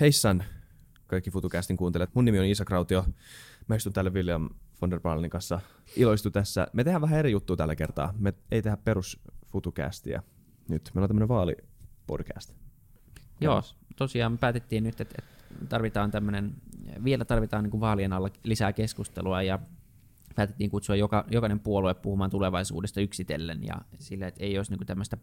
Heissan kaikki FutuCastin kuuntelijat. Mun nimi on Isa Krautio. Mä istun täällä William von der Baalin kanssa. Iloistu tässä. Me tehdään vähän eri juttua tällä kertaa. Me ei tehdä perus FutuCastia. Nyt meillä on tämmönen vaalipodcast. Joo, tosiaan me päätettiin nyt, että tarvitaan tämmöinen, vielä tarvitaan niin kuin vaalien alla lisää keskustelua ja päätettiin kutsua joka, jokainen puolue puhumaan tulevaisuudesta yksitellen ja sillä, että ei olisi niin tämmöistä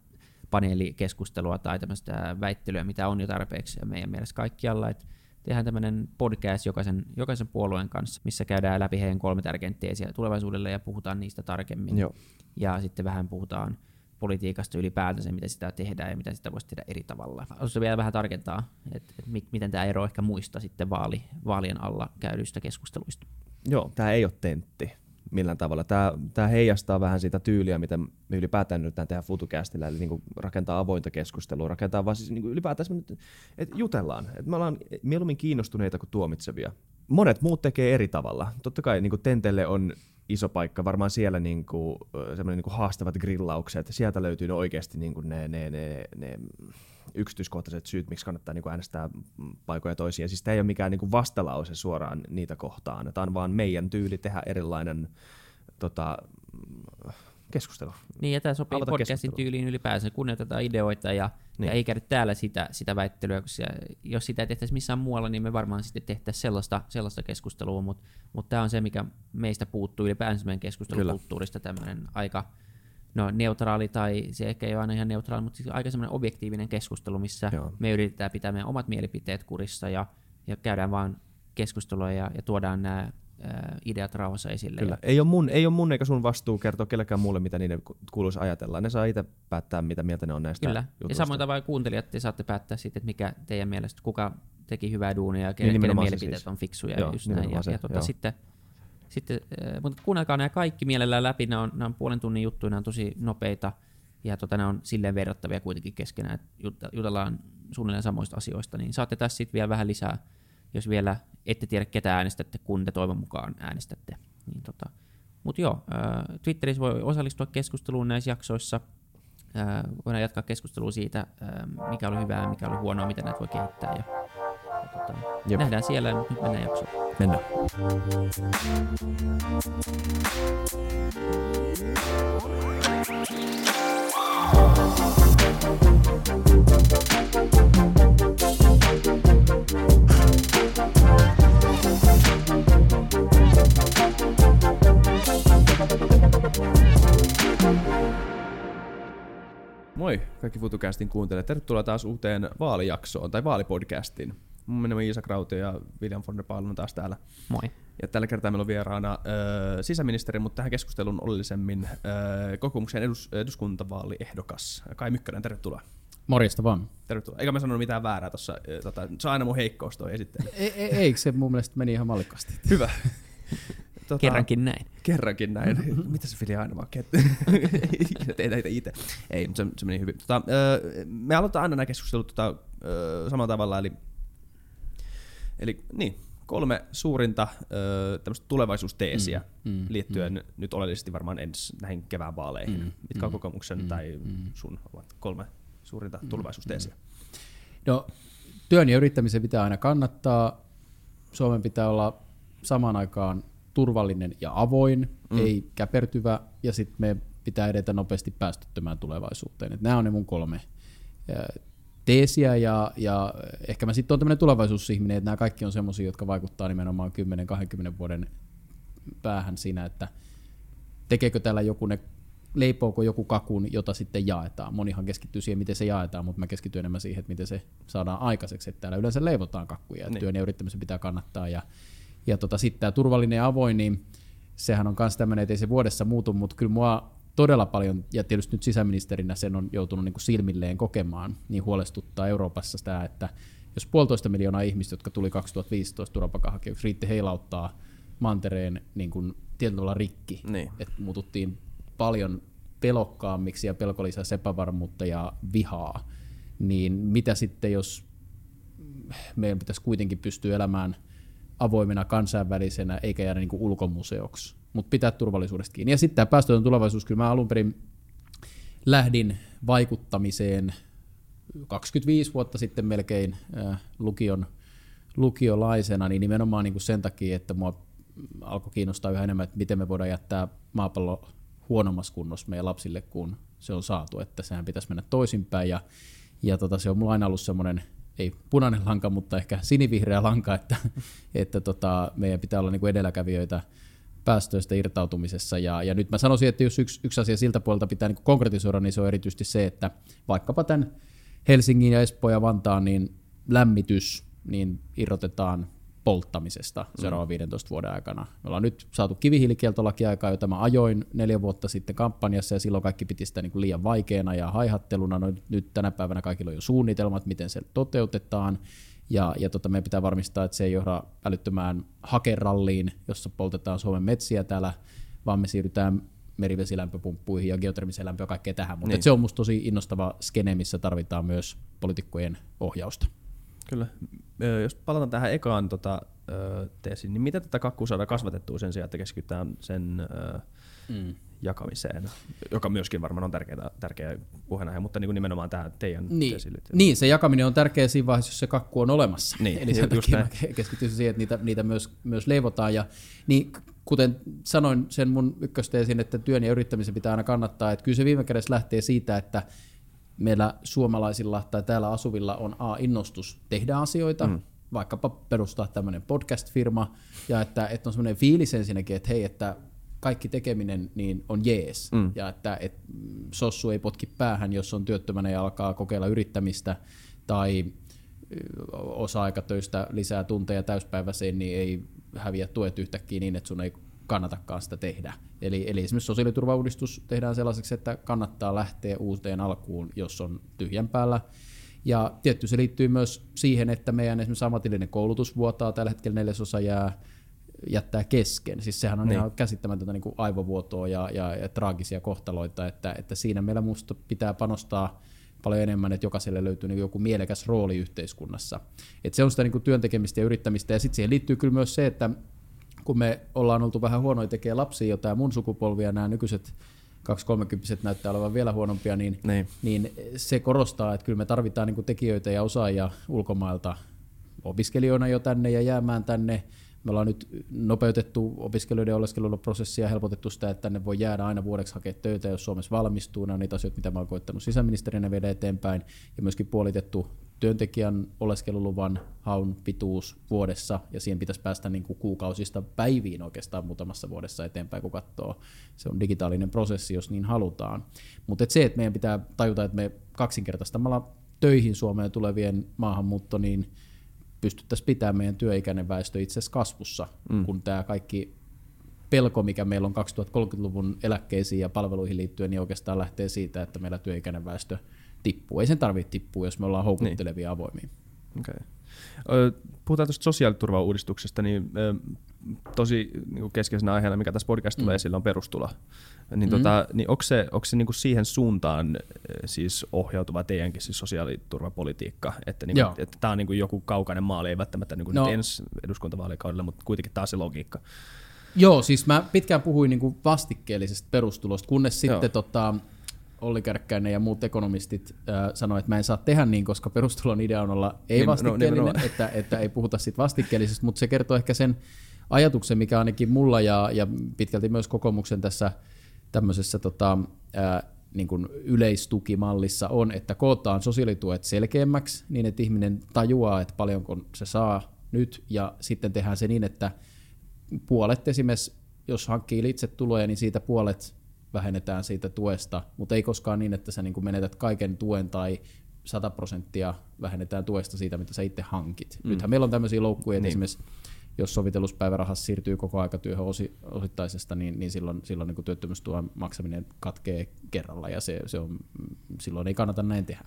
paneelikeskustelua tai tämmöistä väittelyä, mitä on jo tarpeeksi meidän mielestä kaikkialla, että tehdään tämmöinen podcast jokaisen, jokaisen puolueen kanssa, missä käydään läpi heidän kolme tärkeintä teesiä tulevaisuudelle ja puhutaan niistä tarkemmin. Joo. Ja sitten vähän puhutaan politiikasta ylipäätänsä, miten sitä tehdään ja mitä sitä voisi tehdä eri tavalla. Haluaisin vielä vähän tarkentaa, että, että miten tämä ero ehkä muista sitten vaali, vaalien alla käydyistä keskusteluista. Joo, tämä ei ole tentti millään tavalla. Tämä, tämä heijastaa vähän sitä tyyliä, mitä me ylipäätään nyt tehdään FutuCastilla, eli niin rakentaa avointa keskustelua, rakentaa vaan siis niin ylipäätään, että jutellaan. Että me ollaan mieluummin kiinnostuneita kuin tuomitsevia. Monet muut tekee eri tavalla. Totta kai niin Tentelle on iso paikka, varmaan siellä niin kuin, niin kuin haastavat grillaukset, sieltä löytyy ne oikeasti niin kuin ne, ne, ne, ne yksityiskohtaiset syyt, miksi kannattaa niin kuin äänestää paikoja toisia. Siis tämä ei ole mikään niin kuin vastalause suoraan niitä kohtaan, tämä on vaan meidän tyyli tehdä erilainen tota, keskustelu. Niin, ja tämä sopii Avata podcastin tyyliin ylipäänsä, kunnioitetaan ideoita ja, niin. ja ei käydä täällä sitä, sitä väittelyä, koska jos sitä ei tehtäisi missään muualla, niin me varmaan sitten tehtäisiin sellaista, sellaista keskustelua, mutta mut tämä on se, mikä meistä puuttuu ylipäänsä meidän keskustelukulttuurista, tämmöinen aika no, neutraali tai se ehkä ei ole aina ihan neutraali, mutta siis aika semmoinen objektiivinen keskustelu, missä Joo. me yritetään pitää meidän omat mielipiteet kurissa ja, ja käydään vaan keskustelua ja, ja tuodaan nämä ideat rauhassa esille. Kyllä. Ei ole, mun, ei ole mun eikä sun vastuu kertoa kellekään muulle, mitä niiden kuuluisi ajatella. Ne saa itse päättää, mitä mieltä ne on näistä Kyllä. Jutuista. Ja samoin tavalla kuuntelijat, te saatte päättää sitten, että mikä teidän mielestä, kuka teki hyvää duunia ja kenen, niin, kenen mielipiteet siis. on fiksuja. Joo, just näin. Ja, se, ja tuota, sitten, sitten, mutta kuunnelkaa nämä kaikki mielellään läpi. Nämä on, nämä on puolen tunnin juttuja, nämä on tosi nopeita ja tota, nämä on silleen verrattavia kuitenkin keskenään, että jutellaan suunnilleen samoista asioista, niin saatte tässä sitten vielä vähän lisää jos vielä ette tiedä ketä äänestätte, kun te toivon mukaan äänestätte. Niin tota. Mutta joo, äh, Twitterissä voi osallistua keskusteluun näissä jaksoissa. Äh, voidaan jatkaa keskustelua siitä, äh, mikä oli hyvää, mikä oli huonoa, miten näitä voi kehittää. Ja, ja tota, nähdään siellä, mutta nyt mennään jaksoon. Mennään. Moi kaikki FutuCastin kuuntelijat. Tervetuloa taas uuteen vaalijaksoon tai vaalipodcastiin. Mun nimi on Iisa Krautio ja William von der on taas täällä. Moi. Ja tällä kertaa meillä on vieraana äh, sisäministeri, mutta tähän keskusteluun oleellisemmin äh, kokoomuksen edus, eduskuntavaaliehdokas Kai Mykkänen. Tervetuloa. Morjesta vaan. Tervetuloa. Eikä mä sanonut mitään väärää tuossa. Tota, se on aina mun heikkous toi esittely. Ei, ei, eikö se mun mielestä meni ihan mallikkaasti? Hyvä. Tota, kerrankin näin. Kerrankin näin. Mitä se Fili aina vaan Teitä itse itse. Ei, se, se meni hyvin. Tota, me aloitetaan aina nämä keskustelut tota, samalla tavalla, eli, eli niin, kolme suurinta tämmöistä tulevaisuusteesiä mm, mm, liittyen mm. nyt oleellisesti varmaan ensi näihin kevään vaaleihin. Mm, Mitkä on mm, kokoomuksen mm, tai mm. sun ovat kolme suurinta mm, tulevaisuusteesiä? No, työn ja yrittämisen pitää aina kannattaa. Suomen pitää olla samaan aikaan turvallinen ja avoin, mm. ei käpertyvä, ja sitten me pitää edetä nopeasti päästöttömään tulevaisuuteen. Et nämä on ne mun kolme teesiä, ja, ja ehkä mä sitten olen tämmöinen tulevaisuusihminen, että nämä kaikki on semmoisia, jotka vaikuttaa nimenomaan 10-20 vuoden päähän siinä, että tekeekö täällä joku ne leipooko joku kakun, jota sitten jaetaan. Monihan keskittyy siihen, miten se jaetaan, mutta mä keskityn enemmän siihen, että miten se saadaan aikaiseksi. Että täällä yleensä leivotaan kakkuja, että niin. työn ja yrittämisen pitää kannattaa. Ja ja tota, sitten tämä turvallinen ja avoin, niin sehän on myös tämmöinen, että ei se vuodessa muutu, mutta kyllä mua todella paljon, ja tietysti nyt sisäministerinä sen on joutunut niin kuin silmilleen kokemaan, niin huolestuttaa Euroopassa sitä, että jos puolitoista miljoonaa ihmistä, jotka tuli 2015 turvapaikanhakijoiksi, riitti heilauttaa mantereen niin kuin tietyllä tavalla rikki, niin. että muututtiin paljon pelokkaammiksi ja pelko lisäsi epävarmuutta ja vihaa, niin mitä sitten, jos meidän pitäisi kuitenkin pystyä elämään – avoimena kansainvälisenä, eikä jäädä niin ulkomuseoksi. Mutta pitää turvallisuudesta kiinni. Ja sitten tämä päästötön tulevaisuus, kyllä mä alun perin lähdin vaikuttamiseen 25 vuotta sitten melkein äh, lukion lukiolaisena, niin nimenomaan niin kuin sen takia, että mua alkoi kiinnostaa yhä enemmän, että miten me voidaan jättää maapallo huonommassa kunnossa meidän lapsille, kun se on saatu, että sehän pitäisi mennä toisinpäin, ja, ja tota, se on mulla aina ollut semmoinen, ei punainen lanka, mutta ehkä sinivihreä lanka, että, että tota, meidän pitää olla niin kuin edelläkävijöitä päästöistä irtautumisessa. Ja, ja nyt mä sanoisin, että jos yksi, yksi asia siltä puolelta pitää niin konkretisoida, niin se on erityisesti se, että vaikkapa tämän Helsingin ja Espoon ja Vantaan niin lämmitys niin irrotetaan polttamisesta seuraavan 15 vuoden aikana. Me ollaan nyt saatu kivihiilikieltolaki aikaa, jota mä ajoin neljä vuotta sitten kampanjassa, ja silloin kaikki piti sitä niin kuin liian vaikeana ja haihatteluna. No, nyt tänä päivänä kaikilla on jo suunnitelmat, miten se toteutetaan, ja, ja tota, meidän pitää varmistaa, että se ei johda älyttömään hakeralliin, jossa poltetaan Suomen metsiä täällä, vaan me siirrytään merivesilämpöpumppuihin ja geotermiseen lämpöön ja kaikkea tähän. Mutta niin. se on musta tosi innostava skene, missä tarvitaan myös poliitikkojen ohjausta. Kyllä. Jos palataan tähän ekaan tota, teesiin, niin miten tätä kakkua saadaan kasvatettua sen sijaan, että keskitytään sen mm. jakamiseen, joka myöskin varmaan on tärkeä, tärkeä puheenaihe, mutta niin kuin nimenomaan tämä teidän niin. teesiin Niin, se jakaminen on tärkeä siinä vaiheessa, jos se kakku on olemassa. Niin, Eli sen takia keskityisin siihen, että niitä, niitä myös, myös leivotaan. Ja, niin, kuten sanoin sen mun ykkösteesin, että työn ja yrittämisen pitää aina kannattaa, että kyllä se viime kädessä lähtee siitä, että meillä suomalaisilla tai täällä asuvilla on A, innostus tehdä asioita, mm. vaikkapa perustaa tämmöinen podcast-firma, ja että, että on semmoinen fiilis ensinnäkin, että hei, että kaikki tekeminen niin on jees, mm. ja että et, sossu ei potki päähän, jos on työttömänä ja alkaa kokeilla yrittämistä, tai osa-aikatöistä lisää tunteja täyspäiväiseen, niin ei häviä tuet yhtäkkiä niin, että sun ei kannatakaan sitä tehdä. Eli, eli esimerkiksi sosiaaliturvauudistus tehdään sellaiseksi, että kannattaa lähteä uuteen alkuun, jos on tyhjän päällä. Ja tietty se liittyy myös siihen, että meidän esimerkiksi ammatillinen koulutus vuotaa, tällä hetkellä neljäsosa jää jättää kesken. Siis sehän on niin. ihan käsittämätöntä niin kuin aivovuotoa ja, ja, ja traagisia kohtaloita, että, että siinä meillä minusta pitää panostaa paljon enemmän, että jokaiselle löytyy niin joku mielekäs rooli yhteiskunnassa. Et se on sitä niin työntekemistä ja yrittämistä, ja sitten siihen liittyy kyllä myös se, että kun me ollaan oltu vähän huonoja tekee lapsia jo tämä mun sukupolvi ja nämä nykyiset 230 näyttää olevan vielä huonompia, niin, niin. niin se korostaa, että kyllä me tarvitaan niin tekijöitä ja osaajia ulkomailta opiskelijoina jo tänne ja jäämään tänne me ollaan nyt nopeutettu opiskelijoiden oleskeluprosessia ja helpotettu sitä, että tänne voi jäädä aina vuodeksi hakea töitä, jos Suomessa valmistuu. Nämä on niitä asioita, mitä mä oon koittanut sisäministerinä viedä eteenpäin. Ja myöskin puolitettu työntekijän oleskeluluvan haun pituus vuodessa, ja siihen pitäisi päästä niin kuin kuukausista päiviin oikeastaan muutamassa vuodessa eteenpäin, kun katsoo. Se on digitaalinen prosessi, jos niin halutaan. Mutta et se, että meidän pitää tajuta, että me kaksinkertaistamalla töihin Suomeen tulevien maahanmuutto, niin pystyttäisiin pitämään meidän työikäinen väestö itse asiassa kasvussa, mm. kun tämä kaikki pelko, mikä meillä on 2030-luvun eläkkeisiin ja palveluihin liittyen, niin oikeastaan lähtee siitä, että meillä työikäinen väestö tippuu. Ei sen tarvitse tippua, jos me ollaan houkuttelevia niin. avoimia. Okay. Puhutaan tuosta sosiaaliturvauudistuksesta, niin tosi niin keskeisenä aiheena, mikä tässä podcast tulee mm. esille, on perustulo. Niin, mm. tota, niin onko se, onko se niin kuin siihen suuntaan siis ohjautuva teidänkin siis sosiaaliturvapolitiikka, että, niin kuin, että tämä on niin kuin joku kaukainen maali, ei välttämättä niin kuin no. nyt ensi eduskuntavaalikaudella, mutta kuitenkin taas se logiikka. Joo, siis mä pitkään puhuin niin kuin vastikkeellisesta perustulosta, kunnes Joo. sitten tota, Olli Kärkkäinen ja muut ekonomistit äh, sanoivat, että mä en saa tehdä niin, koska perustulon idea on olla ei niin, vastikkeellinen, no, että, että ei puhuta siitä vastikkeellisesta, mutta se kertoo ehkä sen ajatuksen, mikä ainakin mulla ja, ja pitkälti myös kokoomuksen tässä tämmöisessä tota, ää, niin kuin yleistukimallissa on, että kootaan sosiaalituet selkeämmäksi niin, että ihminen tajuaa, että paljonko se saa nyt, ja sitten tehdään se niin, että puolet esimerkiksi, jos hankkii itse tuloja, niin siitä puolet vähennetään siitä tuesta, mutta ei koskaan niin, että sä niin kuin menetät kaiken tuen tai 100 prosenttia vähennetään tuesta siitä, mitä sä itse hankit. Mm. Nythän meillä on tämmöisiä loukkuja, niin. esimerkiksi jos sovitelluspäivärahassa siirtyy koko aikatyöhön osi, osittaisesta, niin, niin silloin, silloin niin työttömyystuen maksaminen katkee kerralla ja se, se on, silloin ei kannata näin tehdä.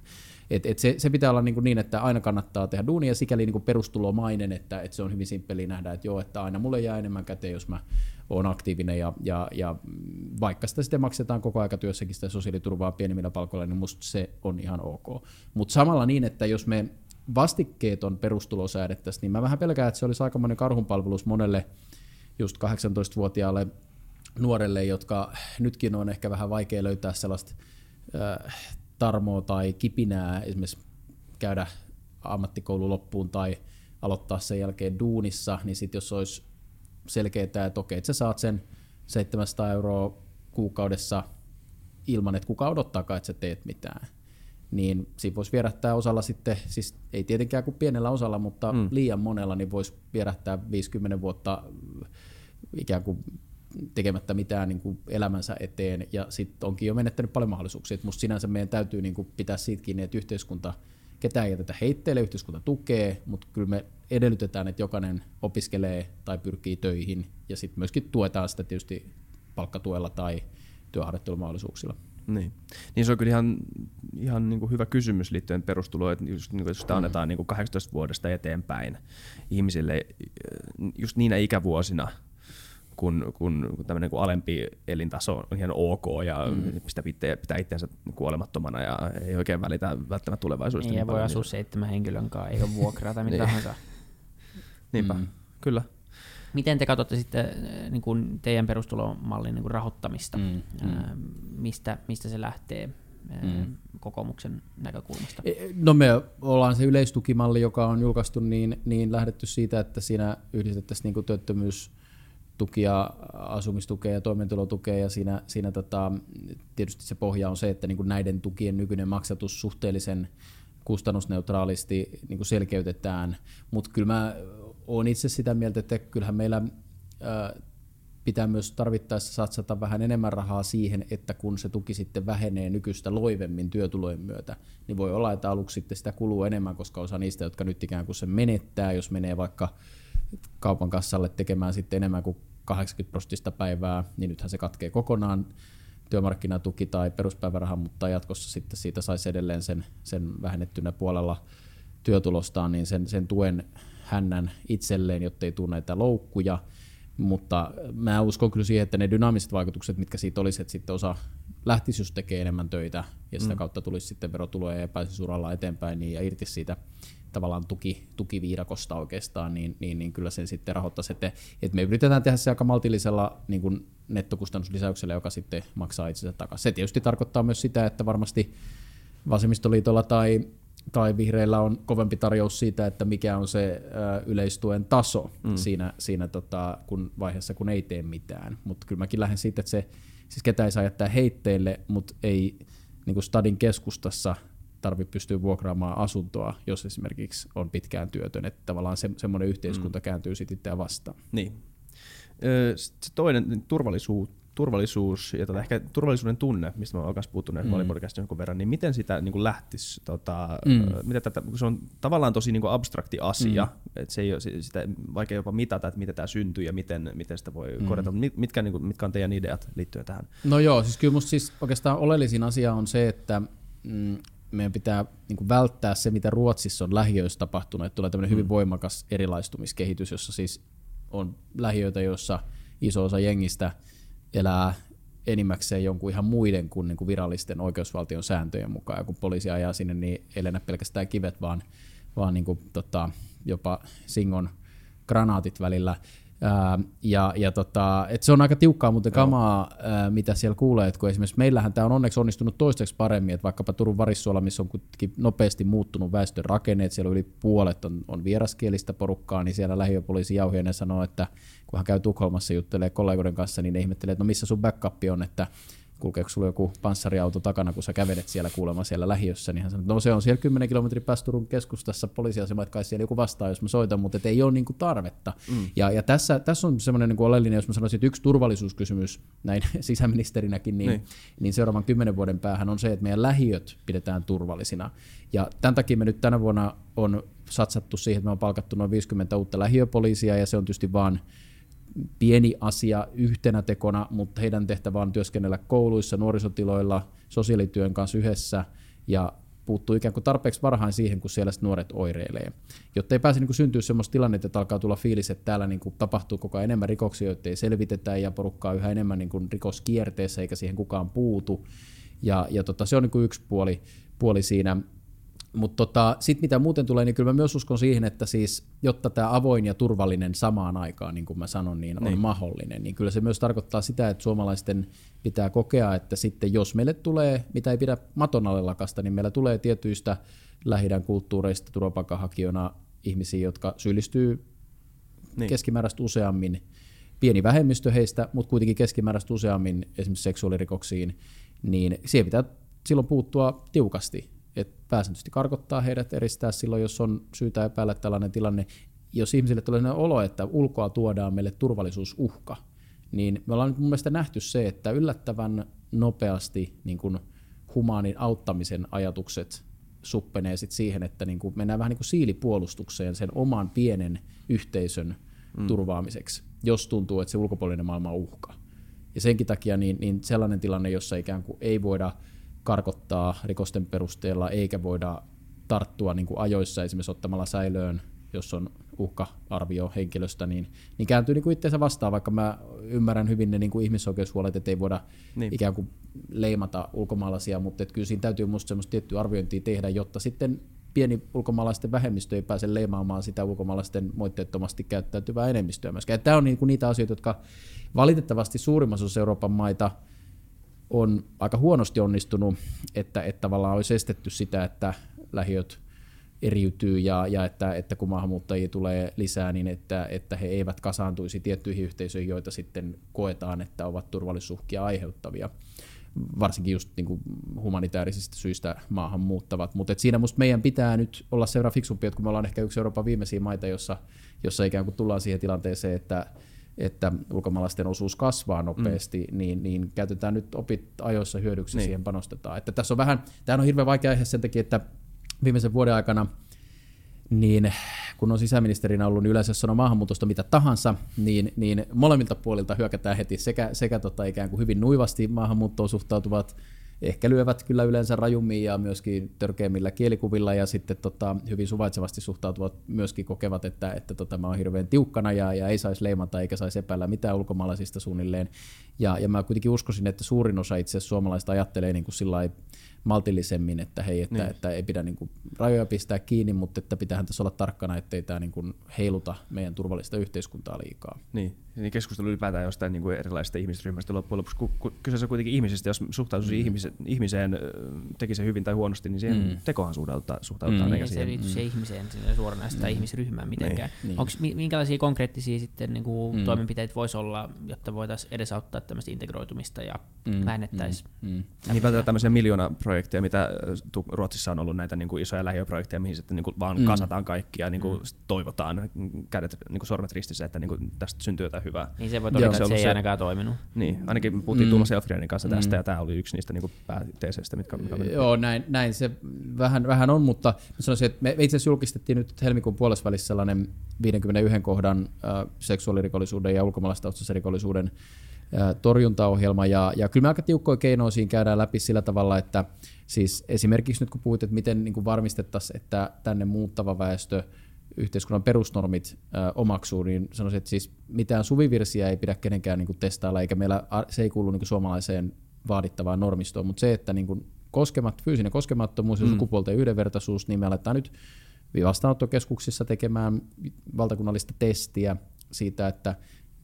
Et, et se, se pitää olla niin, niin, että aina kannattaa tehdä duunia sikäli niin perustulomainen, että, että se on hyvin simppeli nähdä, että joo, että aina mulle jää enemmän käteen, jos mä oon aktiivinen ja, ja, ja vaikka sitä sitten maksetaan koko aikatyössäkin sitä sosiaaliturvaa pienimmillä palkoilla, niin musta se on ihan ok. Mutta samalla niin, että jos me vastikkeeton perustulo säädettäisiin, niin mä vähän pelkään, että se olisi aikamoinen karhunpalvelus monelle just 18-vuotiaalle nuorelle, jotka nytkin on ehkä vähän vaikea löytää sellaista äh, tarmoa tai kipinää esimerkiksi käydä ammattikoulu loppuun tai aloittaa sen jälkeen duunissa, niin sitten jos olisi selkeää, että okei, että sä saat sen 700 euroa kuukaudessa ilman, että kuka odottaakaan, että sä teet mitään, niin siinä voisi vierähtää osalla sitten, siis ei tietenkään kuin pienellä osalla, mutta mm. liian monella, niin voisi vierähtää 50 vuotta ikään kuin tekemättä mitään niin kuin elämänsä eteen, ja sitten onkin jo menettänyt paljon mahdollisuuksia. Et musta sinänsä meidän täytyy niin kuin pitää siitä kiinni, että yhteiskunta, ketään ei jätetä heitteille, yhteiskunta tukee, mutta kyllä me edellytetään, että jokainen opiskelee tai pyrkii töihin, ja sitten myöskin tuetaan sitä tietysti palkkatuella tai työharjoittelumahdollisuuksilla. Niin. niin se on kyllä ihan, ihan niin kuin hyvä kysymys liittyen perustuloon, että just, niin kuin, jos sitä annetaan niin kuin 18 vuodesta eteenpäin ihmisille just niinä ikävuosina, kun, kun, tämmöinen niin alempi elintaso on ihan ok ja mm. sitä pitää, pitää itseänsä kuolemattomana ja ei oikein välitä välttämättä tulevaisuudesta. Niin, niin voi asua niin. seitsemän henkilön kanssa, ei ole vuokraa tai mitä niin. tahansa. Niinpä, mm. kyllä. Miten te katsotte sitten äh, niin kuin teidän perustulomallin niin kuin rahoittamista? Mm, mm. Mistä, mistä se lähtee äh, mm. kokoomuksen näkökulmasta? E, no me ollaan se yleistukimalli, joka on julkaistu, niin, niin lähdetty siitä, että siinä yhdistettäisiin niin kuin työttömyys tukia, asumistukea ja toimeentulotukea ja siinä, siinä tota, tietysti se pohja on se, että niin kuin näiden tukien nykyinen maksatus suhteellisen kustannusneutraalisti niin kuin selkeytetään, mutta kyllä mä olen itse sitä mieltä, että kyllähän meillä ää, pitää myös tarvittaessa satsata vähän enemmän rahaa siihen, että kun se tuki sitten vähenee nykyistä loivemmin työtulojen myötä, niin voi olla, että aluksi sitten sitä kuluu enemmän, koska osa niistä, jotka nyt ikään kuin se menettää, jos menee vaikka kaupan kassalle tekemään sitten enemmän kuin 80 prosentista päivää, niin nythän se katkee kokonaan työmarkkinatuki tai peruspäiväraha, mutta jatkossa sitten siitä saisi edelleen sen, sen vähennettynä puolella työtulostaan, niin sen, sen tuen hännän itselleen, jotta ei tule näitä loukkuja. Mutta mä uskon kyllä siihen, että ne dynaamiset vaikutukset, mitkä siitä olisi, että sitten osa lähtisi just tekemään enemmän töitä ja sitä mm. kautta tulisi sitten verotuloja ja pääsisi uralla eteenpäin niin, ja irti siitä tavallaan tuki, tukiviirakosta oikeastaan, niin, niin, niin kyllä sen sitten rahoittaisi. Että, että me yritetään tehdä se aika maltillisella niin kuin nettokustannuslisäyksellä, joka sitten maksaa itsensä takaisin. Se tietysti tarkoittaa myös sitä, että varmasti vasemmistoliitolla tai, tai vihreillä on kovempi tarjous siitä, että mikä on se yleistuen taso mm. siinä, siinä tota, kun vaiheessa, kun ei tee mitään. Mutta kyllä mäkin lähden siitä, että se, siis ketä ei saa jättää heitteille, mutta ei niin kuin stadin keskustassa – tarvitse pystyä vuokraamaan asuntoa, jos esimerkiksi on pitkään työtön, että tavallaan se, semmoinen yhteiskunta mm. kääntyy sitten itseään vastaan. Niin. Se toinen, niin turvallisuus, turvallisuus ja tota, ehkä turvallisuuden tunne, mistä mä oon myös puhuttu mm. jonkun verran, niin miten sitä niin kuin lähtisi, tota, mm. mitä tätä, se on tavallaan tosi niin kuin abstrakti asia, mm. että se ei ole sitä vaikea jopa mitata, että miten tämä syntyy ja miten, miten sitä voi mm. korjata. Mitkä, niin kuin, mitkä on teidän ideat liittyen tähän? No joo, siis kyllä musta siis oikeastaan oleellisin asia on se, että mm, meidän pitää niin kuin välttää se, mitä Ruotsissa on lähiöissä tapahtunut, että tulee tämmöinen mm. hyvin voimakas erilaistumiskehitys, jossa siis on lähiöitä, joissa iso osa jengistä elää enimmäkseen jonkun ihan muiden kuin, niin kuin virallisten oikeusvaltion sääntöjen mukaan. Ja kun poliisi ajaa sinne, niin ei lennä pelkästään kivet, vaan, vaan niin kuin, tota, jopa Singon granaatit välillä. Ja, ja tota, et se on aika tiukkaa muuten kamaa, ää, mitä siellä kuulee, että kun esimerkiksi meillähän tämä on onneksi onnistunut toistaiseksi paremmin, että vaikkapa Turun Varissuola, missä on kuitenkin nopeasti muuttunut väestön rakenne, että siellä yli puolet on, on vieraskielistä porukkaa, niin siellä lähiöpoliisi jauhien sanoo, että kun hän käy Tukholmassa juttelee kollegoiden kanssa, niin ne ihmettelee, että no missä sun backup on, että kulkeeko sulla joku panssariauto takana, kun sä kävelet siellä kuulemma siellä lähiössä, niin hän sanoi, että no se on siellä 10 kilometrin päästä Turun keskustassa poliisiasema, että kai siellä joku vastaa, jos mä soitan, mutta ei ole niin kuin tarvetta. Mm. Ja, ja tässä, tässä on semmoinen niin oleellinen, jos mä sanoisin, että yksi turvallisuuskysymys näin sisäministerinäkin, niin, niin. niin seuraavan kymmenen vuoden päähän on se, että meidän lähiöt pidetään turvallisina. Ja tämän takia me nyt tänä vuonna on satsattu siihen, että me on palkattu noin 50 uutta lähiöpoliisia, ja se on tietysti vaan pieni asia yhtenä tekona, mutta heidän tehtävä on työskennellä kouluissa, nuorisotiloilla, sosiaalityön kanssa yhdessä ja puuttuu ikään kuin tarpeeksi varhain siihen, kun siellä nuoret oireilee. Jotta ei pääse niin syntyä sellaista tilannetta, että alkaa tulla fiilis, että täällä niin kuin tapahtuu koko ajan enemmän rikoksia, joita ei selvitetä ja porukkaa yhä enemmän niin kuin rikoskierteessä eikä siihen kukaan puutu. Ja, ja tota, se on niin kuin yksi puoli, puoli siinä. Mutta tota, sitten mitä muuten tulee, niin kyllä mä myös uskon siihen, että siis, jotta tämä avoin ja turvallinen samaan aikaan, niin kuin mä sanon, niin on niin. mahdollinen, niin kyllä se myös tarkoittaa sitä, että suomalaisten pitää kokea, että sitten jos meille tulee, mitä ei pidä maton alle lakasta, niin meillä tulee tietyistä lähidän kulttuureista turvapaikanhakijoina ihmisiä, jotka syyllistyy niin. keskimääräistä useammin, pieni vähemmistö heistä, mutta kuitenkin keskimääräistä useammin esimerkiksi seksuaalirikoksiin, niin siihen pitää silloin puuttua tiukasti. Et pääsääntöisesti karkottaa heidät, eristää silloin, jos on syytä epäillä tällainen tilanne. Jos ihmisille tulee sellainen olo, että ulkoa tuodaan meille turvallisuusuhka, niin me ollaan nyt mun mielestä nähty se, että yllättävän nopeasti niin kuin humaanin auttamisen ajatukset suppenee sit siihen, että niin kuin mennään vähän niin kuin siilipuolustukseen sen oman pienen yhteisön mm. turvaamiseksi, jos tuntuu, että se ulkopuolinen maailma on uhka. Ja senkin takia niin, niin sellainen tilanne, jossa ikään kuin ei voida karkottaa rikosten perusteella, eikä voida tarttua niin kuin ajoissa esimerkiksi ottamalla säilöön, jos on uhka-arvio henkilöstä, niin, niin kääntyy niin kuin itseensä vastaan, vaikka mä ymmärrän hyvin ne niin kuin ihmisoikeushuolet, että ei voida niin. ikään kuin leimata ulkomaalaisia, mutta että kyllä siinä täytyy minusta semmoista tiettyä arviointia tehdä, jotta sitten pieni ulkomaalaisten vähemmistö ei pääse leimaamaan sitä ulkomaalaisten moitteettomasti käyttäytyvää enemmistöä myöskään. Tämä on niin kuin niitä asioita, jotka valitettavasti suurimmassa osassa Euroopan maita on aika huonosti onnistunut, että, että tavallaan olisi estetty sitä, että lähiöt eriytyy ja, ja että, että kun maahanmuuttajia tulee lisää, niin että, että he eivät kasaantuisi tiettyihin yhteisöihin, joita sitten koetaan, että ovat turvallisuuhkia aiheuttavia varsinkin just niin kuin humanitaarisista syistä maahan muuttavat. Mutta siinä musta meidän pitää nyt olla seuraava fiksumpi, että kun me ollaan ehkä yksi Euroopan viimeisiä maita, jossa, jossa ikään kuin tullaan siihen tilanteeseen, että, että ulkomaalaisten osuus kasvaa nopeasti, mm. niin, niin käytetään nyt opit ajoissa hyödyksi niin. siihen panostetaan. Että tässä on vähän, tämä on hirveän vaikea aihe sen takia, että viimeisen vuoden aikana – niin kun on sisäministerinä ollut, niin yleensä sanoo maahanmuutosta mitä tahansa, niin, niin molemmilta puolilta hyökätään heti sekä, sekä tota ikään kuin hyvin nuivasti maahanmuuttoon suhtautuvat, ehkä lyövät kyllä yleensä rajummin ja myöskin törkeimmillä kielikuvilla ja sitten tota, hyvin suvaitsevasti suhtautuvat myöskin kokevat, että, että tota, mä oon hirveän tiukkana ja, ja ei saisi leimata eikä saisi epäillä mitään ulkomaalaisista suunnilleen. Ja, ja mä kuitenkin uskoisin, että suurin osa itse suomalaista ajattelee niin kuin sillä maltillisemmin, että hei, että, niin. että ei pidä niin kuin rajoja pistää kiinni, mutta että pitäähän tässä olla tarkkana, ettei tämä niin kuin heiluta meidän turvallista yhteiskuntaa liikaa. Niin, niin keskustelu ylipäätään jostain niin kuin erilaisista ihmisryhmästä loppujen lopuksi, kun, kun kyseessä on kuitenkin ihmisistä, jos suhtautuisi mm. ihmiseen, ihmiseen, teki se hyvin tai huonosti, niin siihen mm. tekohan suhtaudutaan. suhtaudutaan mm. eikä siihen. Se liittyy mm. ihmiseen suoranaisesti mm. ihmisryhmään mitenkään. Niin. Onko minkälaisia konkreettisia sitten niin kuin mm. toimenpiteitä voisi olla, jotta voitaisiin edesauttaa tämmöistä integroitumista ja mm. vähennettäisiin? Mm. Mm. Niin tämmöisiä miljoona projekteja, mitä Ruotsissa on ollut näitä niin kuin isoja lähiöprojekteja, mihin sitten niin kuin vaan mm. kasataan kaikkia ja niin kuin mm. toivotaan kädet, niin kuin sormet ristissä, että niin kuin tästä syntyy jotain hyvää. Niin se voi todeta, että se ei se, ainakaan toiminut. Niin, ainakin puhuttiin mm. Tuomas Elfrienin kanssa tästä mm. ja tämä oli yksi niistä niin pääteeseistä, mitkä, mitkä Joo, näin, näin se vähän, vähän on, mutta sanoisin, että me itse asiassa julkistettiin nyt helmikuun puolessa välissä sellainen 51 kohdan äh, seksuaalirikollisuuden ja ulkomaalaistaustaisen rikollisuuden torjuntaohjelma, ja, ja kyllä me aika tiukkoja keinoja siinä käydään läpi sillä tavalla, että siis esimerkiksi nyt kun puhuit, että miten niin varmistettaisiin, että tänne muuttava väestö yhteiskunnan perusnormit ö, omaksuu, niin sanoisin, että siis mitään suvivirsiä ei pidä kenenkään niin testailla, eikä meillä se ei kuulu niin suomalaiseen vaadittavaan normistoon, mutta se, että niin kuin koskemat, fyysinen koskemattomuus ja mm. sukupuolten yhdenvertaisuus, niin me aletaan nyt vastaanottokeskuksissa tekemään valtakunnallista testiä siitä, että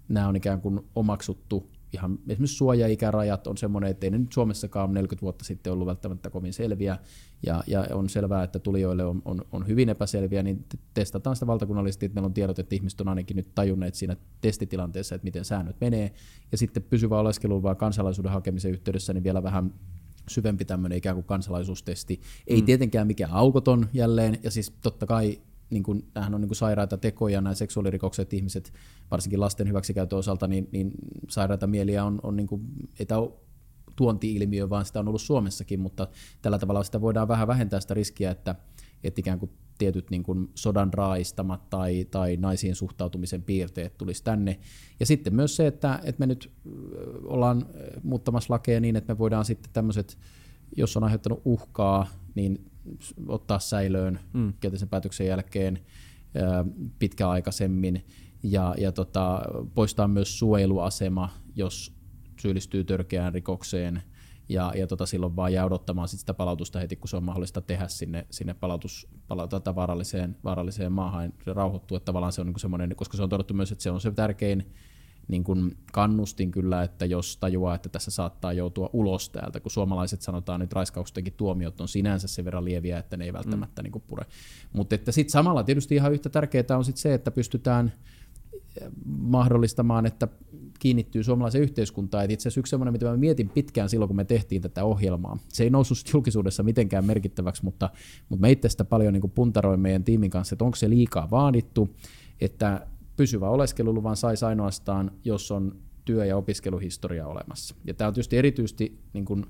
nämä on ikään kuin omaksuttu ihan esimerkiksi suojaikärajat on semmoinen, että ei ne nyt Suomessakaan 40 vuotta sitten ollut välttämättä kovin selviä, ja, ja on selvää, että tulijoille on, on, on hyvin epäselviä, niin testataan sitä valtakunnallisesti, että meillä on tiedot, että ihmiset on ainakin nyt tajunneet siinä testitilanteessa, että miten säännöt menee, ja sitten pysyvä oleskeluva kansalaisuuden hakemisen yhteydessä, niin vielä vähän syvempi tämmöinen ikään kuin kansalaisuustesti. Ei mm. tietenkään mikään aukoton jälleen, ja siis totta kai niin kuin, nämähän on niin kuin sairaita tekoja, nämä seksuaalirikokset, ihmiset, varsinkin lasten hyväksikäytön osalta, niin, niin sairaita mieliä on, on niin kuin, ei tämä ole tuonti-ilmiö, vaan sitä on ollut Suomessakin, mutta tällä tavalla sitä voidaan vähän vähentää sitä riskiä, että, että ikään kuin tietyt niin kuin sodan raistamat tai, tai naisiin suhtautumisen piirteet tulisi tänne. Ja sitten myös se, että, että me nyt ollaan muuttamassa lakeja niin, että me voidaan sitten tämmöiset, jos on aiheuttanut uhkaa, niin ottaa säilöön mm. kielteisen päätöksen jälkeen pitkäaikaisemmin ja, ja tota, poistaa myös suojeluasema, jos syyllistyy törkeään rikokseen ja, ja tota, silloin vaan jää odottamaan sit sitä palautusta heti, kun se on mahdollista tehdä sinne, sinne palautus, palauta vaaralliseen, vaaralliseen maahan ja rauhoittua. Että tavallaan se on niin semmoinen, koska se on todettu myös, että se on se tärkein niin kuin kannustin kyllä, että jos tajuaa, että tässä saattaa joutua ulos täältä, kun suomalaiset sanotaan nyt raiskaustenkin tuomiot on sinänsä sen verran lieviä, että ne ei välttämättä mm. niin kuin pure. Mutta että sitten samalla tietysti ihan yhtä tärkeää on sit se, että pystytään mahdollistamaan, että kiinnittyy suomalaiseen yhteiskuntaan. Et itse asiassa yksi sellainen, mitä mä mietin pitkään silloin, kun me tehtiin tätä ohjelmaa. Se ei noussut julkisuudessa mitenkään merkittäväksi, mutta, mutta me itse sitä paljon niin puntaroin meidän tiimin kanssa, että onko se liikaa vaadittu, että pysyvä oleskeluluvan saisi ainoastaan, jos on työ- ja opiskeluhistoria olemassa. Ja tämä on tietysti erityisesti niin kuin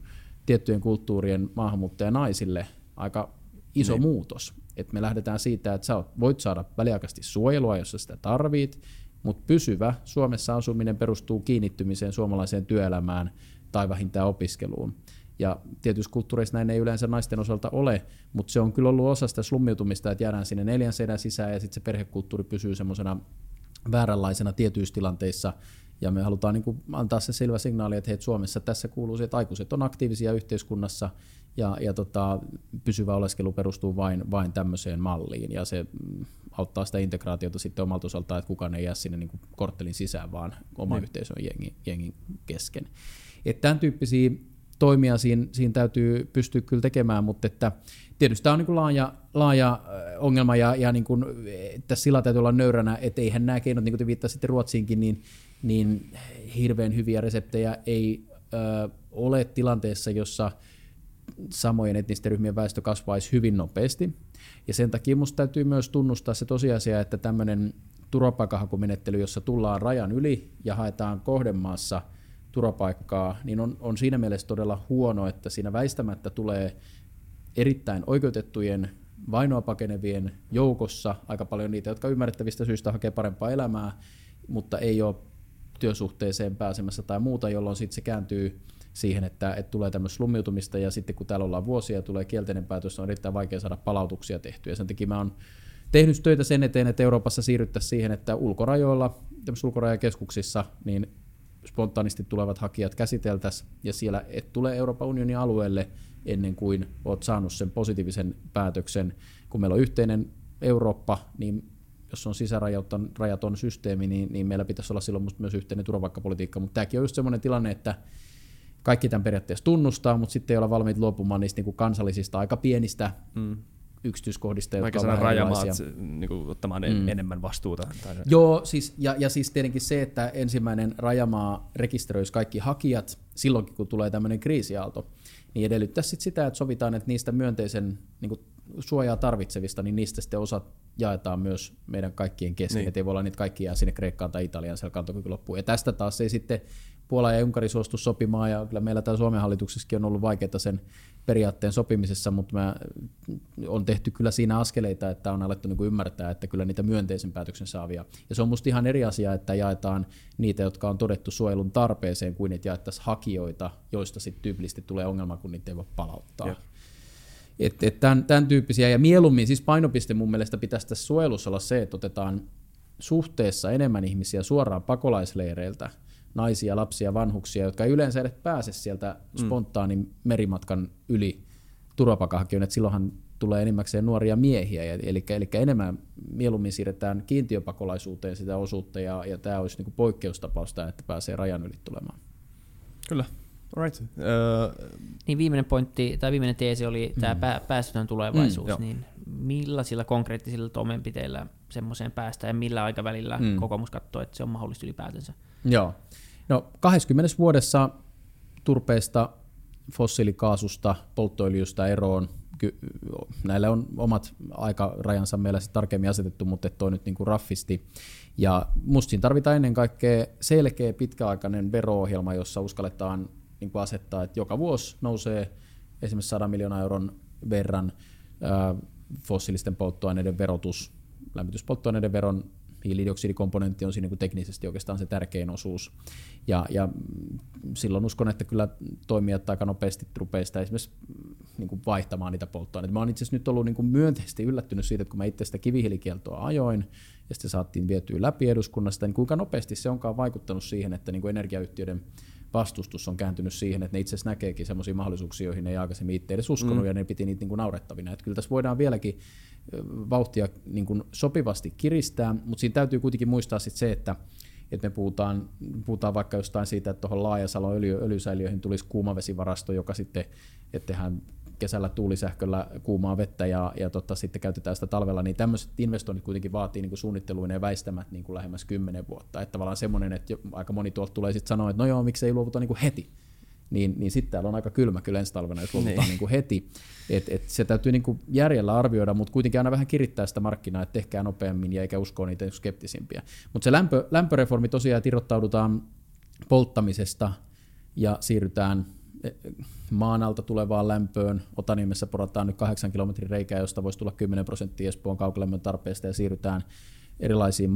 tiettyjen kulttuurien maahanmuuttajanaisille aika iso niin. muutos. Et me lähdetään siitä, että sä voit saada väliaikaisesti suojelua, jos sä sitä tarvit, mutta pysyvä Suomessa asuminen perustuu kiinnittymiseen suomalaiseen työelämään tai vähintään opiskeluun. Ja tietysti kulttuureissa näin ei yleensä naisten osalta ole, mutta se on kyllä ollut osa sitä slummiutumista, että jäädään sinne neljän seinän sisään ja sitten se perhekulttuuri pysyy semmoisena vääränlaisena tietyissä tilanteissa. Ja me halutaan niin kuin antaa se selvä signaali, että hei, Suomessa tässä kuuluu se, että aikuiset on aktiivisia yhteiskunnassa ja, ja tota, pysyvä oleskelu perustuu vain, vain tämmöiseen malliin. Ja se mm, auttaa sitä integraatiota sitten omalta osaltaan, että kukaan ei jää sinne niin kuin korttelin sisään, vaan oma mm. yhteisön jengin, jengin kesken. Että tämän tyyppisiä toimia siinä, siinä täytyy pystyä kyllä tekemään, mutta että tietysti tämä on niin kuin laaja, laaja ongelma ja, ja niin kuin, tässä sillä täytyy olla nöyränä, että eihän nämä keinot, niin kuin te viittasitte Ruotsiinkin, niin, niin hirveän hyviä reseptejä ei ö, ole tilanteessa, jossa samojen etnisten ryhmien väestö kasvaisi hyvin nopeasti. Ja sen takia minusta täytyy myös tunnustaa se tosiasia, että tämmöinen turvapaikanhakumenettely, jossa tullaan rajan yli ja haetaan kohdemaassa turvapaikkaa, niin on, on siinä mielessä todella huono, että siinä väistämättä tulee erittäin oikeutettujen vainoa pakenevien joukossa aika paljon niitä, jotka ymmärrettävistä syistä hakee parempaa elämää, mutta ei ole työsuhteeseen pääsemässä tai muuta, jolloin sitten se kääntyy siihen, että, että tulee tämmöistä slummiutumista ja sitten kun täällä ollaan vuosia ja tulee kielteinen päätös, on erittäin vaikea saada palautuksia tehtyä. Sen takia mä oon tehnyt töitä sen eteen, että Euroopassa siirryttäisiin siihen, että ulkorajoilla, ulkorajakeskuksissa, niin spontaanisti tulevat hakijat käsiteltäisiin ja siellä et tule Euroopan unionin alueelle ennen kuin olet saanut sen positiivisen päätöksen. Kun meillä on yhteinen Eurooppa, niin jos on sisärajaton rajaton systeemi, niin, niin meillä pitäisi olla silloin myös yhteinen turvapaikkapolitiikka, mutta tämäkin on just sellainen tilanne, että kaikki tämän periaatteessa tunnustaa, mutta sitten ei olla valmiit luopumaan niistä niin kuin kansallisista aika pienistä mm. Yksityiskohdista, Vaikka jotka on rajamaat niin kuin, ottamaan mm. enemmän vastuuta. Tai... Joo, siis, ja, ja siis tietenkin se, että ensimmäinen rajamaa rekisteröisi kaikki hakijat silloinkin, kun tulee tämmöinen kriisiaalto, niin edellyttäisi sit sitä, että sovitaan, että niistä myönteisen niin kuin, suojaa tarvitsevista, niin niistä sitten osat jaetaan myös meidän kaikkien kesken, niin. että ei voi olla niitä kaikki jää sinne Kreikkaan tai Italiaan siellä kantokyky loppuun. Ja tästä taas ei sitten Puola ja Unkari suostu sopimaan, ja kyllä meillä täällä Suomen hallituksessakin on ollut vaikeaa sen periaatteen sopimisessa, mutta mä, on tehty kyllä siinä askeleita, että on alettu niin ymmärtää, että kyllä niitä myönteisen päätöksen saavia. Ja se on musta ihan eri asia, että jaetaan niitä, jotka on todettu suojelun tarpeeseen, kuin että jaettaisiin hakijoita, joista sitten tyypillisesti tulee ongelma, kun niitä ei voi palauttaa. Ja. Et, et tämän, tämän tyyppisiä, ja mieluummin siis painopiste mun mielestä pitäisi tässä suojelussa olla se, että otetaan suhteessa enemmän ihmisiä suoraan pakolaisleireiltä, naisia, lapsia, vanhuksia, jotka ei yleensä edes pääse sieltä mm. spontaanin merimatkan yli turvapaikanhakijoille, että silloinhan tulee enimmäkseen nuoria miehiä, eli, eli enemmän mieluummin siirretään kiintiöpakolaisuuteen sitä osuutta, ja, ja tämä olisi niin poikkeustapausta, että pääsee rajan yli tulemaan. Kyllä. Right. Uh, niin viimeinen pointti, tai viimeinen teesi oli mm. tämä pää, päästötön tulevaisuus, mm, niin millaisilla konkreettisilla toimenpiteillä semmoiseen päästään ja millä aikavälillä mm. kokoomus katsoo, että se on mahdollista ylipäätänsä? Joo. No 20 vuodessa turpeesta, fossiilikaasusta, polttoöljystä eroon. Ky- näille on omat aikarajansa meillä tarkemmin asetettu, mutta toi nyt niin kuin raffisti. Ja musta tarvitaan ennen kaikkea selkeä pitkäaikainen vero-ohjelma, jossa uskalletaan niin kuin asettaa, että joka vuosi nousee esimerkiksi 100 miljoonaa euron verran ää, fossiilisten polttoaineiden verotus, lämmityspolttoaineiden veron hiilidioksidikomponentti on siinä niin teknisesti oikeastaan se tärkein osuus. Ja, ja silloin uskon, että kyllä toimijat aika nopeasti rupeaa sitä esimerkiksi niin kuin vaihtamaan niitä polttoaineita. Mä oon itse asiassa nyt ollut niin kuin myönteisesti yllättynyt siitä, että kun mä itse sitä kivihiilikieltoa ajoin, ja sitten saatiin vietyä läpi eduskunnasta, niin kuinka nopeasti se onkaan vaikuttanut siihen, että niin kuin energiayhtiöiden vastustus on kääntynyt siihen, että ne itse asiassa näkeekin sellaisia mahdollisuuksia, joihin ne ei aikaisemmin itse edes uskonut, mm. ja ne piti niitä niin kuin naurettavina. Että kyllä tässä voidaan vieläkin vauhtia niin kuin sopivasti kiristää, mutta siinä täytyy kuitenkin muistaa sit se, että että me puhutaan, puhutaan vaikka jostain siitä, että tuohon Laajasalon öljy, öljysäiliöihin tulisi kuumavesivarasto, joka sitten, että tehdään kesällä tuulisähköllä kuumaa vettä ja, ja tota, sitten käytetään sitä talvella, niin tämmöiset investoinnit kuitenkin vaatii niin suunnitteluun ja väistämät niin kuin lähemmäs 10 vuotta. Että tavallaan semmoinen, että aika moni tuolta tulee sitten sanoa, että no joo, miksei luovuta niin kuin heti niin, niin sitten täällä on aika kylmä kyllä ensi talvena, jos luovutaan niin. niin heti. Et, et se täytyy niin kuin järjellä arvioida, mutta kuitenkin aina vähän kirittää sitä markkinaa, että tehkää nopeammin ja eikä uskoa niitä skeptisimpiä. Mutta se lämpö, lämpöreformi tosiaan, että irrottaudutaan polttamisesta ja siirrytään maan alta tulevaan lämpöön. Otaniemessä porataan nyt 8 kilometrin reikää, josta voisi tulla 10 prosenttia Espoon kaukolämmön tarpeesta ja siirrytään erilaisiin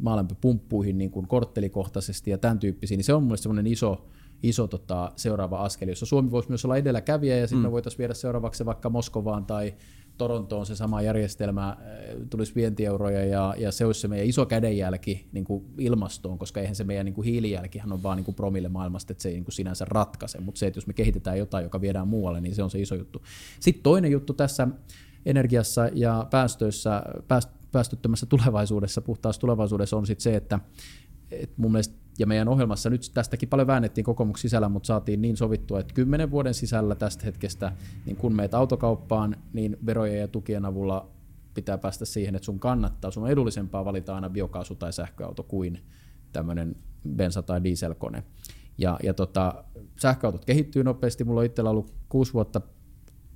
maalämpöpumppuihin niin kuin korttelikohtaisesti ja tämän tyyppisiin, niin se on mielestäni semmoinen iso, iso tota, seuraava askel, jossa Suomi voisi myös olla edelläkävijä ja sitten mm. me voitaisiin viedä seuraavaksi vaikka Moskovaan tai Torontoon se sama järjestelmä, äh, tulisi vientieuroja ja, ja se olisi se meidän iso kädenjälki niin kuin ilmastoon, koska eihän se meidän niin kuin hiilijälkihän on vaan niin kuin promille maailmasta, että se ei niin kuin sinänsä ratkaise, mutta se, että jos me kehitetään jotain, joka viedään muualle, niin se on se iso juttu. Sitten toinen juttu tässä energiassa ja päästöissä, pääst, päästöttömässä tulevaisuudessa, puhtaassa tulevaisuudessa on sitten se, että et mun mielestä, ja meidän ohjelmassa nyt tästäkin paljon väännettiin kokoomuksen sisällä, mutta saatiin niin sovittua, että kymmenen vuoden sisällä tästä hetkestä, niin kun meet autokauppaan, niin verojen ja tukien avulla pitää päästä siihen, että sun kannattaa, sun on edullisempaa valita aina biokaasu- tai sähköauto kuin tämmöinen bensa- tai dieselkone. Ja, ja tota, sähköautot kehittyy nopeasti. Mulla on itsellä ollut kuusi vuotta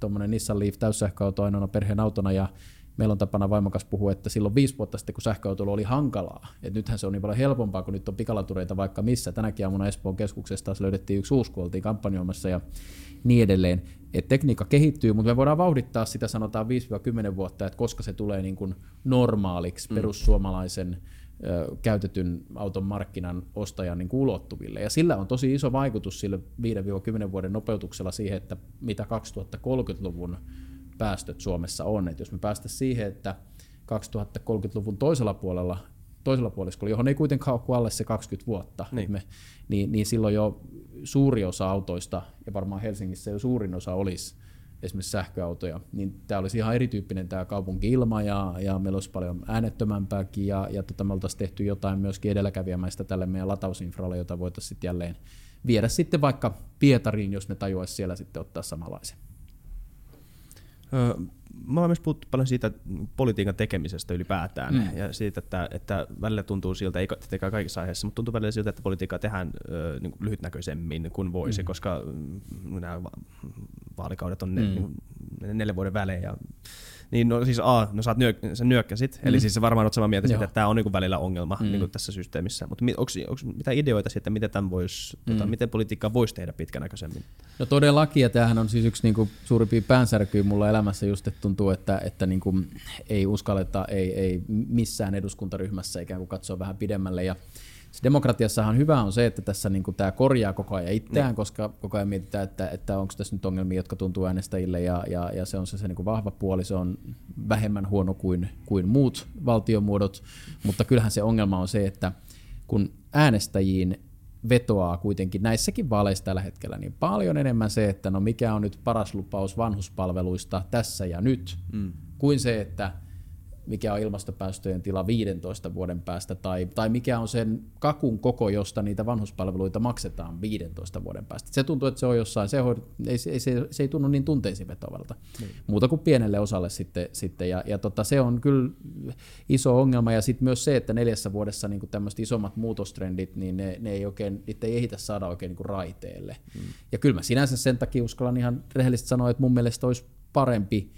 tuommoinen Nissan Leaf täyssähköauto ainoana perheen autona, ja meillä on tapana vaimokas puhua, että silloin viisi vuotta sitten, kun sähköautoilu oli hankalaa, että nythän se on niin paljon helpompaa, kun nyt on pikalatureita vaikka missä. Tänäkin aamuna Espoon keskuksesta taas löydettiin yksi uusi, kun oltiin kampanjoimassa ja niin edelleen. Et tekniikka kehittyy, mutta me voidaan vauhdittaa sitä sanotaan 5-10 vuotta, että koska se tulee niin kuin normaaliksi mm. perussuomalaisen ö, käytetyn auton markkinan ostajan niin ulottuville. Ja sillä on tosi iso vaikutus sille 5-10 vuoden nopeutuksella siihen, että mitä 2030-luvun päästöt Suomessa on. Et jos me päästä siihen, että 2030-luvun toisella puolella, toisella puoliskolla, johon ei kuitenkaan ole alle se 20 vuotta, niin. Me, niin, niin silloin jo suuri osa autoista, ja varmaan Helsingissä jo suurin osa olisi esimerkiksi sähköautoja, niin tämä olisi ihan erityyppinen tämä kaupunki-ilma, ja, ja meillä olisi paljon äänettömämpääkin, ja, ja tota, me oltaisiin tehty jotain myöskin edelläkävijämäistä tälle meidän latausinfralle, jota voitaisiin sitten jälleen viedä sitten vaikka Pietariin, jos ne tajuaisi siellä sitten ottaa samanlaisen. Me ollaan myös puhuttu paljon siitä politiikan tekemisestä ylipäätään mm. ja siitä, että, että välillä tuntuu siltä, ei tietenkään kaikissa aiheissa, mutta tuntuu välillä siltä, että politiikkaa tehdään ö, niin kuin lyhytnäköisemmin kuin voisi, mm. koska mm, nämä vaalikaudet on ne, mm. niin, neljän vuoden välein ja niin no siis A, no sä, oot nyök, sä nyökkäsit, mm. eli siis sä varmaan oot samaa mieltä siitä, että tämä on niinku välillä ongelma mm. niinku tässä systeemissä. Mutta onko mitä ideoita siitä, miten, tämän vois, mm. tota, miten politiikkaa voisi tehdä pitkänäköisemmin? No todellakin, ja tämähän on siis yksi niinku suurimpia päänsärkyjä mulla elämässä just, että tuntuu, että, että niinku ei uskalleta, ei, ei missään eduskuntaryhmässä ikään kuin katsoa vähän pidemmälle. Ja demokratiassahan hyvä on se, että tässä niin tämä korjaa koko ajan itseään, niin. koska koko ajan mietitään, että, että onko tässä nyt ongelmia, jotka tuntuu äänestäjille, ja, ja, ja se on se, se niin vahva puoli, se on vähemmän huono kuin, kuin muut valtiomuodot, mutta kyllähän se ongelma on se, että kun äänestäjiin vetoaa kuitenkin näissäkin vaaleissa tällä hetkellä niin paljon enemmän se, että no mikä on nyt paras lupaus vanhuspalveluista tässä ja nyt, mm. kuin se, että mikä on ilmastopäästöjen tila 15 vuoden päästä, tai, tai mikä on sen kakun koko, josta niitä vanhuspalveluita maksetaan 15 vuoden päästä. Se tuntuu, että se on jossain, se, on, ei, se, se, se ei tunnu niin tunteisiin vetovalta, niin. muuta kuin pienelle osalle sitten, sitten ja, ja tota, se on kyllä iso ongelma, ja sitten myös se, että neljässä vuodessa niin tämmöiset isommat muutostrendit, niin ne, ne ei oikein, niitä ei ehitä saada oikein niin raiteelle. Mm. Ja kyllä mä sinänsä sen takia uskallan ihan rehellisesti sanoa, että mun mielestä olisi parempi,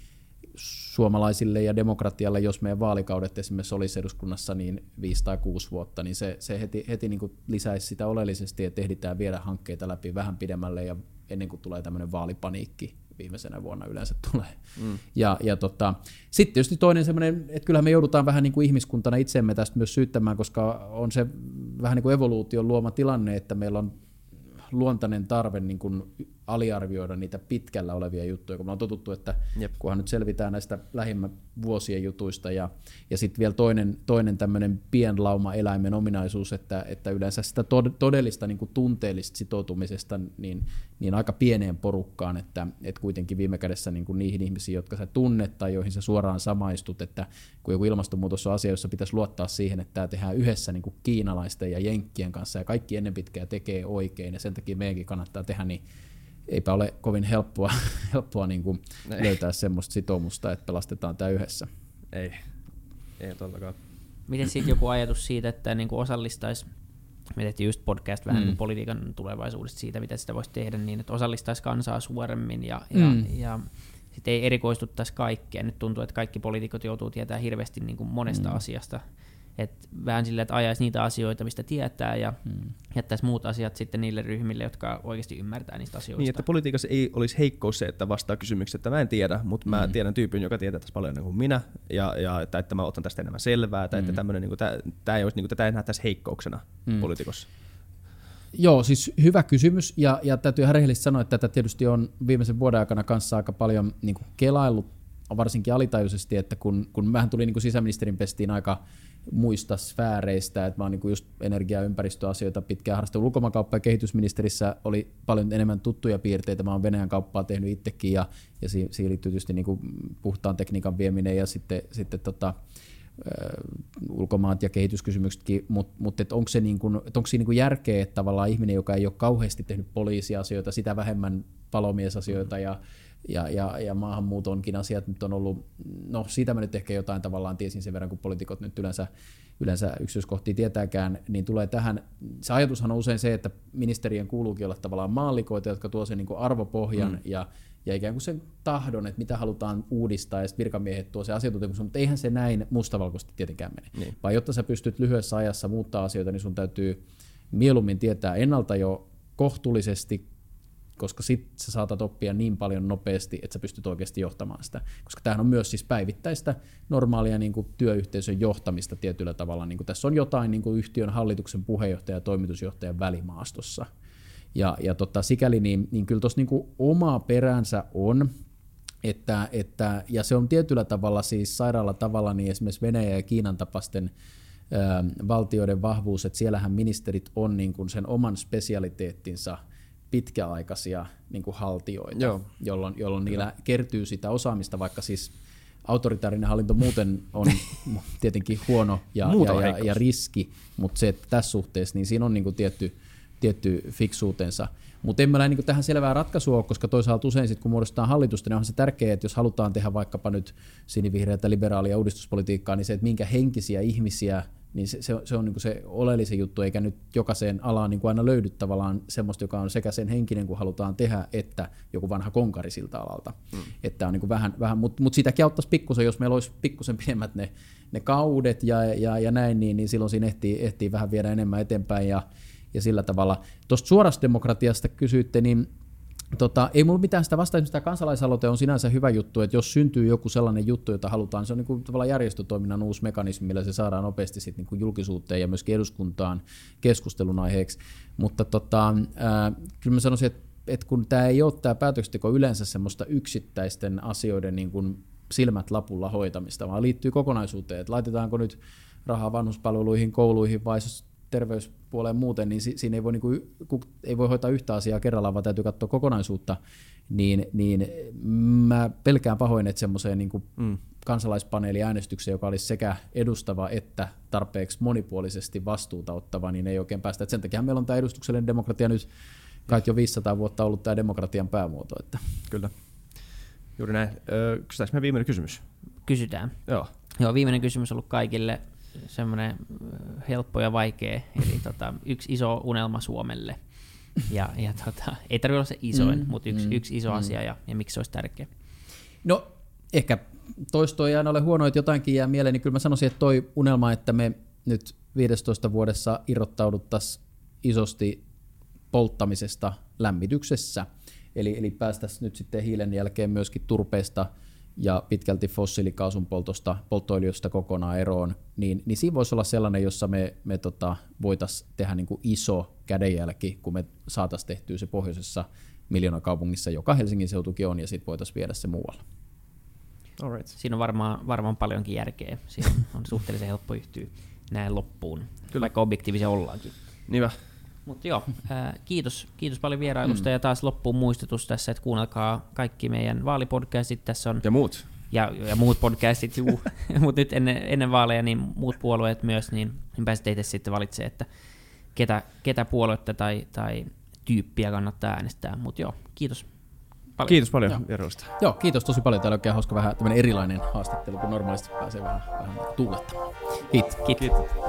suomalaisille ja demokratialle, jos meidän vaalikaudet esimerkiksi olisi eduskunnassa niin viisi tai kuusi vuotta, niin se, se heti, heti niin kuin lisäisi sitä oleellisesti, että ehditään viedä hankkeita läpi vähän pidemmälle ja ennen kuin tulee tämmöinen vaalipaniikki viimeisenä vuonna yleensä tulee. Mm. Ja, ja tota, sitten tietysti toinen semmoinen, että kyllähän me joudutaan vähän niin kuin ihmiskuntana itsemme tästä myös syyttämään, koska on se vähän niin kuin evoluution luoma tilanne, että meillä on luontainen tarve niin kuin aliarvioida niitä pitkällä olevia juttuja, kun me on totuttu, että Jep. kunhan nyt selvitään näistä lähimmän vuosien jutuista ja, ja sitten vielä toinen, toinen tämmöinen pienlauma eläimen ominaisuus, että, että yleensä sitä todellista niin kuin tunteellista sitoutumisesta niin, niin aika pieneen porukkaan, että, että kuitenkin viime kädessä niin kuin niihin ihmisiin, jotka sä tunnet tai joihin sä suoraan samaistut, että kun joku ilmastonmuutos on asia, jossa pitäisi luottaa siihen, että tämä tehdään yhdessä niin kuin kiinalaisten ja jenkkien kanssa ja kaikki ennen pitkää tekee oikein ja sen takia meidänkin kannattaa tehdä, niin eipä ole kovin helppoa, helppoa niin kuin löytää semmoista sitoumusta, että pelastetaan tämä yhdessä. Ei, ei todellakaan. Miten sitten joku ajatus siitä, että niin kuin osallistaisi me tehtiin just podcast vähän mm. politiikan tulevaisuudesta siitä, mitä sitä voisi tehdä niin, että osallistaisi kansaa suoremmin ja, ja, mm. ja sitten ei erikoistuttaisi kaikkeen. Nyt tuntuu, että kaikki poliitikot joutuu tietämään hirveästi niin kuin monesta mm. asiasta et vähän sillä, että ajaisi niitä asioita, mistä tietää, ja hmm. jättäisi muut asiat sitten niille ryhmille, jotka oikeasti ymmärtää niistä asioista. Niin, että politiikassa ei olisi heikkous se, että vastaa kysymyksiä, että mä en tiedä, mutta hmm. mä tiedän tyypin, joka tietää tässä paljon kuin minä, ja, ja että, että mä otan tästä enemmän selvää, tai hmm. että tämmöinen, niin kuin, tämä ei olisi, niin kuin, tätä ei nähtäisi heikkouksena hmm. politiikossa. Joo, siis hyvä kysymys, ja, ja täytyy ihan rehellisesti sanoa, että tätä tietysti on viimeisen vuoden aikana kanssa aika paljon niin kuin kelaillut, varsinkin alitajuisesti, että kun, kun vähän tuli niin kuin sisäministerin pestiin aika muista sfääreistä, että mä oon niin just energia- ja ympäristöasioita pitkään harrastanut. Ulkomaankauppa- ja kehitysministerissä oli paljon enemmän tuttuja piirteitä. Mä oon Venäjän kauppaa tehnyt itsekin ja, ja siihen, liittyy tietysti niin kuin puhtaan tekniikan vieminen ja sitten, sitten tota, ulkomaat ja kehityskysymyksetkin, mutta mut, onko, se niin kuin, onko siinä niin järkeä, että tavallaan ihminen, joka ei ole kauheasti tehnyt poliisiasioita, sitä vähemmän palomiesasioita ja ja, ja, ja maahanmuutonkin asiat nyt on ollut, no siitä mä nyt ehkä jotain tavallaan tiesin sen verran, kun poliitikot nyt yleensä, yleensä yksityiskohtia tietääkään, niin tulee tähän, se ajatushan on usein se, että ministerien kuuluukin olla tavallaan maallikoita, jotka tuo sen niin arvopohjan mm. ja, ja ikään kuin sen tahdon, että mitä halutaan uudistaa, ja sitten virkamiehet tuo se asiantuntemus, mutta eihän se näin mustavalkoisesti tietenkään mene. Niin. Vaan jotta sä pystyt lyhyessä ajassa muuttaa asioita, niin sun täytyy mieluummin tietää ennalta jo kohtuullisesti koska sit sä saatat oppia niin paljon nopeasti, että sä pystyt oikeasti johtamaan sitä. Koska tämähän on myös siis päivittäistä normaalia niin kuin työyhteisön johtamista tietyllä tavalla. Niin kuin tässä on jotain niin kuin yhtiön hallituksen puheenjohtaja ja toimitusjohtajan välimaastossa. Ja, ja tota, sikäli niin, niin kyllä tuossa niin oma peränsä on, että, että, ja se on tietyllä tavalla siis sairaalla tavalla niin esimerkiksi Venäjä ja Kiinan tapasten valtioiden vahvuus, että siellähän ministerit on niin kuin sen oman spesialiteettinsa – pitkäaikaisia niin kuin haltioita, Joo. jolloin, jolloin niillä kertyy sitä osaamista, vaikka siis autoritaarinen hallinto muuten on tietenkin huono ja, ja, ja, ja riski, mutta se, että tässä suhteessa, niin siinä on niin kuin tietty, tietty fiksuutensa. Mutta en mä näe niin tähän selvää ratkaisua, koska toisaalta usein sit, kun muodostetaan hallitusta, niin on se tärkeää, että jos halutaan tehdä vaikkapa nyt sinivihreätä liberaalia uudistuspolitiikkaa, niin se, että minkä henkisiä ihmisiä niin se, se, se on niin se oleellisen juttu, eikä nyt jokaiseen alaan niin kuin aina löydy tavallaan semmoista, joka on sekä sen henkinen, kun halutaan tehdä, että joku vanha konkari siltä alalta. Mm. Että on niin kuin vähän, vähän mutta mut sitäkin auttaisi pikkusen, jos meillä olisi pikkusen pidemmät ne, ne kaudet ja, ja, ja näin, niin, niin silloin siinä ehtii, ehtii vähän viedä enemmän eteenpäin ja, ja sillä tavalla. Tuosta suorasta demokratiasta kysyitte, niin Tota, ei mulla mitään sitä vasta, tämä kansalaisaloite on sinänsä hyvä juttu, että jos syntyy joku sellainen juttu, jota halutaan, se on niin kuin tavallaan järjestötoiminnan uusi mekanismi, millä se saadaan nopeasti sit niin kuin julkisuuteen ja myöskin eduskuntaan keskustelun aiheeksi. Mutta tota, ää, kyllä mä sanoisin, että, että kun tämä ei ole tämä päätöksenteko yleensä semmoista yksittäisten asioiden niin kuin silmät lapulla hoitamista, vaan liittyy kokonaisuuteen, että laitetaanko nyt rahaa vanhuspalveluihin, kouluihin vai terveyspuoleen muuten, niin siinä ei voi, niin kuin, ei voi hoitaa yhtä asiaa kerrallaan, vaan täytyy katsoa kokonaisuutta, niin, niin mä pelkään pahoin, että semmoiseen niin kuin mm. kansalaispaneeliäänestykseen, joka olisi sekä edustava että tarpeeksi monipuolisesti vastuuta ottava, niin ei oikein päästä. Et sen takia meillä on tämä edustuksellinen demokratia nyt kai jo 500 vuotta ollut tämä demokratian päämuoto. Että. Kyllä. Juuri näin. Kysytäänkö me viimeinen kysymys? Kysytään. Joo. Joo, viimeinen kysymys on ollut kaikille semmoinen helppo ja vaikea, eli tota, yksi iso unelma Suomelle. Ja, ja tota, ei tarvitse olla se isoin, mm, mutta yksi, mm, yksi iso mm. asia ja, ja miksi se olisi tärkeä. No ehkä toisto ei aina ole huono, että jotainkin jää mieleen, niin kyllä mä sanoisin, että toi unelma, että me nyt 15 vuodessa irrottauduttaisiin isosti polttamisesta lämmityksessä, eli, eli päästäisiin nyt sitten hiilen jälkeen myöskin turpeesta – ja pitkälti fossiilikaasun poltosta, polttoöljystä kokonaan eroon, niin, niin siinä voisi olla sellainen, jossa me, me tota, voitaisiin tehdä niin kuin iso kädenjälki, kun me saataisiin tehtyä se pohjoisessa miljoona kaupungissa, joka Helsingin seutukin on, ja sitten voitaisiin viedä se muualle. Alright. Siinä on varmaan, varmaan paljonkin järkeä. Siinä on suhteellisen helppo yhtyä näin loppuun, Kyllä. vaikka objektiivisia ollaankin. Niinpä. Mutta joo, ää, kiitos, kiitos paljon vierailusta mm. ja taas loppuun muistutus tässä, että kuunnelkaa kaikki meidän vaalipodcastit. Tässä on ja muut. Ja, ja muut podcastit, juu. mutta nyt ennen, ennen vaaleja niin muut puolueet myös, niin, niin pääsette itse sitten valitsemaan, että ketä, ketä puoluetta tai, tai tyyppiä kannattaa äänestää. Mutta joo, kiitos paljon. Kiitos paljon vierailusta. Joo, kiitos tosi paljon. Täällä on oikein hauska vähän tämmöinen erilainen haastattelu, kun normaalisti pääsee vähän, vähän tuulettamaan. Kiitos. Kiitos. Kiitos.